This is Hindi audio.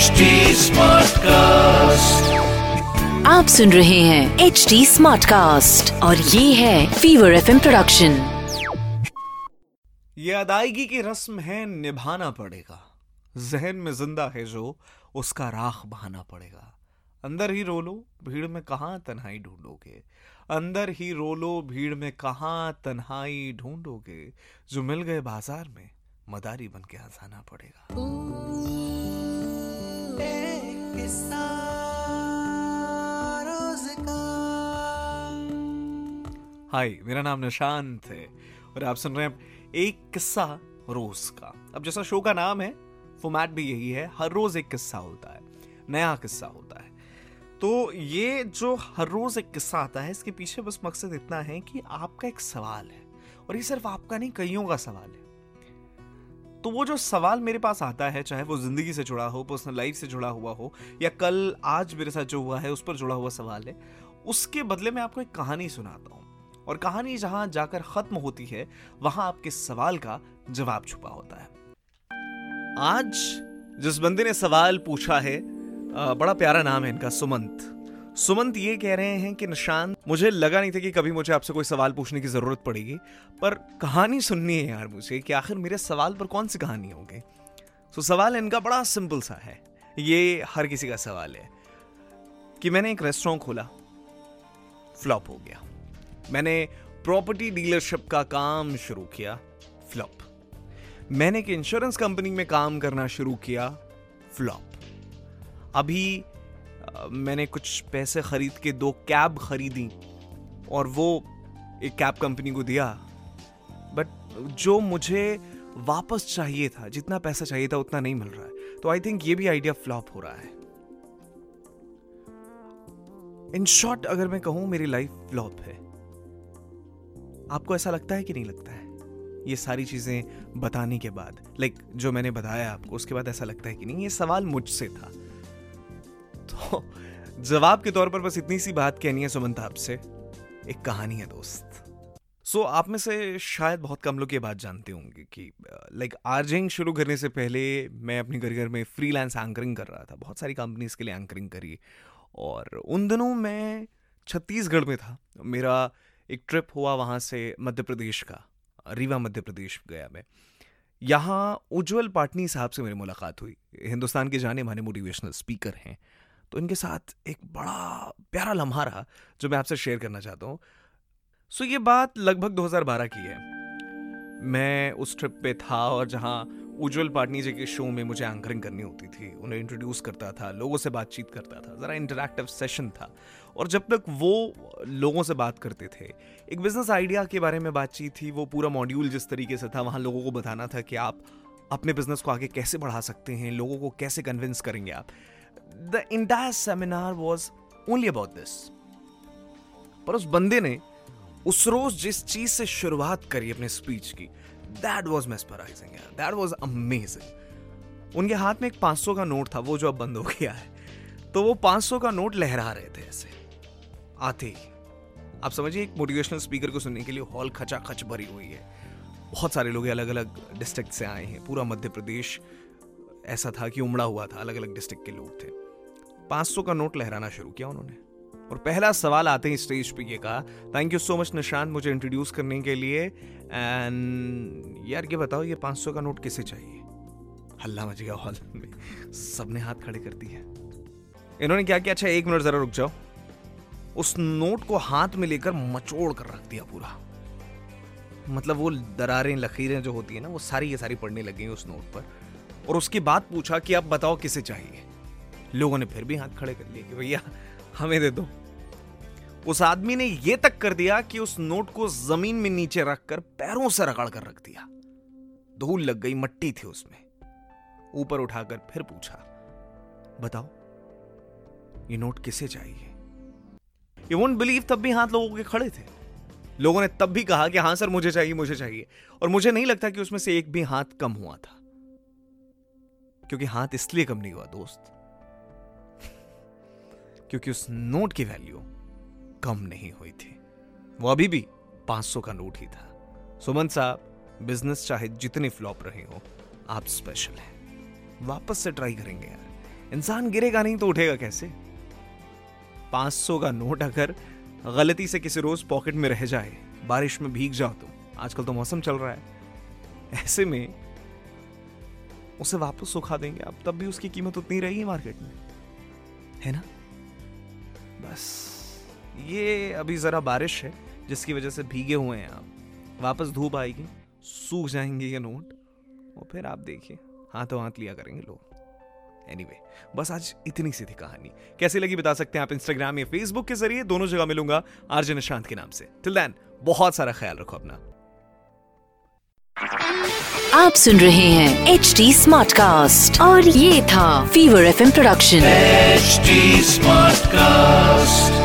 HD Smartcast. आप सुन रहे हैं एच डी स्मार्ट कास्ट और ये है फीवर एफ़ प्रोडक्शन ये अदायगी की रस्म है निभाना पड़ेगा। जहन में ज़िंदा है जो उसका राख बहाना पड़ेगा। अंदर ही रोलो भीड़ में कहाँ तन्हाई ढूंढोगे? अंदर ही रोलो भीड़ में कहाँ तन्हाई ढूंढोगे? जो मिल गए बाज़ार में मदारी बन के हंसाना पड़ेगा। हाय, मेरा नाम निशांत है और आप सुन रहे हैं एक किस्सा रोज का। अब जैसा शो का नाम है फॉर्मेट भी यही है, हर रोज एक किस्सा होता है, नया किस्सा होता है। तो ये जो हर रोज एक किस्सा आता है, इसके पीछे बस मकसद इतना है कि आपका एक सवाल है और ये सिर्फ़ आपका नहीं, कईयों का सवाल है। तो वो जो सवाल मेरे पास आता है, चाहे वो ज़िंदगी से जुड़ा हो पर्सनल लाइफ से जुड़ा हुआ हो, या कल, आज मेरे साथ जो हुआ है, उस पर जुड़ा हुआ सवाल है, उसके बदले में आपको एक कहानी सुनाता हूँ। और कहानी जहाँ जाकर खत्म होती है, वहाँ आपके सवाल का जवाब छुपा होता है। आज जिस बंदे ने सवाल पूछा है बड़ा प्यारा नाम है इनका, सुमंत। सुमंत ये कह रहे हैं कि निशान मुझे लगा नहीं था कि कभी मुझे आपसे कोई सवाल पूछने की ज़रूरत पड़ेगी, पर कहानी सुननी है यार मुझे कि आखिर मेरे सवाल पर कौन सी कहानी होगी। तो सवाल इनका बड़ा सिंपल सा है। ये हर किसी का सवाल है कि मैंने एक रेस्टोरेंट खोला फ्लॉप हो गया। मैंने प्रॉपर्टी डीलरशिप का काम शुरू किया फ्लॉप मैंने एक इंश्योरेंस कंपनी में काम करना शुरू किया फ्लॉप अभी अ, मैंने कुछ पैसे खरीद के दो कैब खरीदी और वो एक कैब कंपनी को दिया. बट जो मुझे वापस चाहिए था जितना पैसा चाहिए था उतना नहीं मिल रहा है. तो आई थिंक ये भी आइडिया फ्लॉप हो रहा है. इन शॉर्ट अगर मैं कहूँ मेरी लाइफ फ्लॉप है. आपको ऐसा लगता है कि नहीं लगता है? ये सारी चीज़ें बताने के बाद लाइक जो मैंने बताया आपको उसके बाद ऐसा लगता है कि नहीं ये सवाल मुझसे था। तो जवाब के तौर पर बस इतनी सी बात कहनी है सुमंत आपसे। एक कहानी है दोस्त। सो so, आप में से शायद बहुत कम लोग ये बात जानते होंगे कि लाइक आर्जिंग शुरू करने से पहले मैं अपनी करियर में फ्रीलांस एंकरिंग कर रहा था। बहुत सारी कंपनीज़ के लिए एंकरिंग करी। और उन दिनों मैं छत्तीसगढ़ में था। मेरा एक ट्रिप हुआ वहाँ से मध्य प्रदेश का, रीवा मध्य प्रदेश गया मैं। यहाँ उज्जवल पाटनी साहब से मेरी मुलाकात हुई। हिंदुस्तान के जाने माने मोटिवेशनल स्पीकर हैं। तो इनके साथ एक बड़ा प्यारा लम्हा रहा, जो मैं आपसे शेयर करना चाहता हूँ। सो ये बात लगभग 2012 की है। मैं उस ट्रिप पे था और जहाँ उज्जवल पाटनी जी के शो में मुझे एंकरिंग करनी होती थी। उन्हें इंट्रोड्यूस करता था, लोगों से बातचीत करता था, ज़रा इंटरेक्टिव सेशन था। और जब तक वो लोगों से बात करते थे, एक बिज़नेस आइडिया के बारे में बातचीत थी, वो पूरा मॉड्यूल जिस तरीके से था, वहाँ लोगों को बताना था कि आप अपने बिज़नेस को आगे कैसे बढ़ा सकते हैं, लोगों को कैसे कन्विंस करेंगे आप। The entire seminar was only about this पर उस बंदे ने उस रोज जिस चीज़ से शुरुआत करी अपने स्पीच की that was mesmerising that was amazing उनके हाथ में एक 500 का नोट था, वो जो अब बंद हो गया है। तो वो 500 का नोट लहरा रहे थे ऐसे। आते ही। आप समझिए, एक मोटिवेशनल स्पीकर को सुनने के लिए हॉल खचा खच भरी हुई है। बहुत सारे लोग अलग अलग डिस्ट्रिक्ट से आए हैं। पूरा मध्य प्रदेश ऐसा था कि उमड़ा हुआ था अलग अलग डिस्ट्रिक्ट के लोग थे। 500 का नोट लहराना शुरू किया उन्होंने। और पहला सवाल आते हैं स्टेज पे, ये कहा thank you so much Nishant मुझे इंट्रोड्यूस करने के लिए एंड यार ये बताओ, ये 500 का नोट किसे चाहिए? हल्ला मच गया हॉल में, सबने हाथ खड़े कर दिए। इन्होंने क्या किया? अच्छा एक मिनट जरा रुक जाओ। उस नोट को हाथ में लेकर मचोड़ कर रख दिया पूरा। मतलब वो दरारें, लकीरें जो होती है ना, वो सारी ये सारी पढ़ने लगी उस नोट पर। और उसके बाद पूछा कि आप बताओ किसे चाहिए? लोगों ने फिर भी हाथ खड़े कर लिए कि, भैया, हमें दे दो। उस आदमी ने यह तक कर दिया कि उस नोट को ज़मीन में नीचे रखकर पैरों से रगड़ कर रख दिया। धूल लग गई, मट्टी थी उसमें। ऊपर उठाकर फिर पूछा, बताओ, ये नोट किसे चाहिए? ये वोंट बिलीव तब भी हाथ लोगों के खड़े थे। लोगों ने तब भी कहा कि हाँ सर, मुझे चाहिए मुझे चाहिए। और मुझे नहीं लगता कि उसमें से एक भी हाथ कम हुआ था। क्योंकि हाथ इसलिए कम नहीं हुआ, दोस्त। क्योंकि उस नोट की वैल्यू कम नहीं हुई थी। वो अभी भी 500 का नोट ही था। सुमन साहब, बिज़नेस चाहे जितने फ्लॉप रहे हो, आप स्पेशल हैं। वापस से ट्राई करेंगे यार। इंसान गिरेगा नहीं तो उठेगा कैसे? पाँच सौ का नोट अगर गलती से किसी रोज पॉकेट में रह जाए, बारिश में भीग जाओ तुम। आजकल तो मौसम चल रहा है। ऐसे में उसे वापस सुखा देंगे आप, तब भी उसकी कीमत उतनी रहेगी मार्केट में। है ना? बस। ये अभी जरा बारिश है जिसकी वजह से भीगे हुए हैं आप। वापस धूप आएगी सूख जाएँगे ये नोट और फिर आप देखिए हाथों हाथ लिया करेंगे लोग। एनीवे anyway, बस आज इतनी सी थी कहानी। कैसी लगी बता सकते हैं आप इंस्टाग्राम या फेसबुक के ज़रिए दोनों जगह मिलूँगा आरजे निशांत के नाम से। टिल देन बहुत सारा ख्याल रखो अपना। आप सुन रहे हैं एच डी स्मार्ट कास्ट और ये था fever F production H smart cast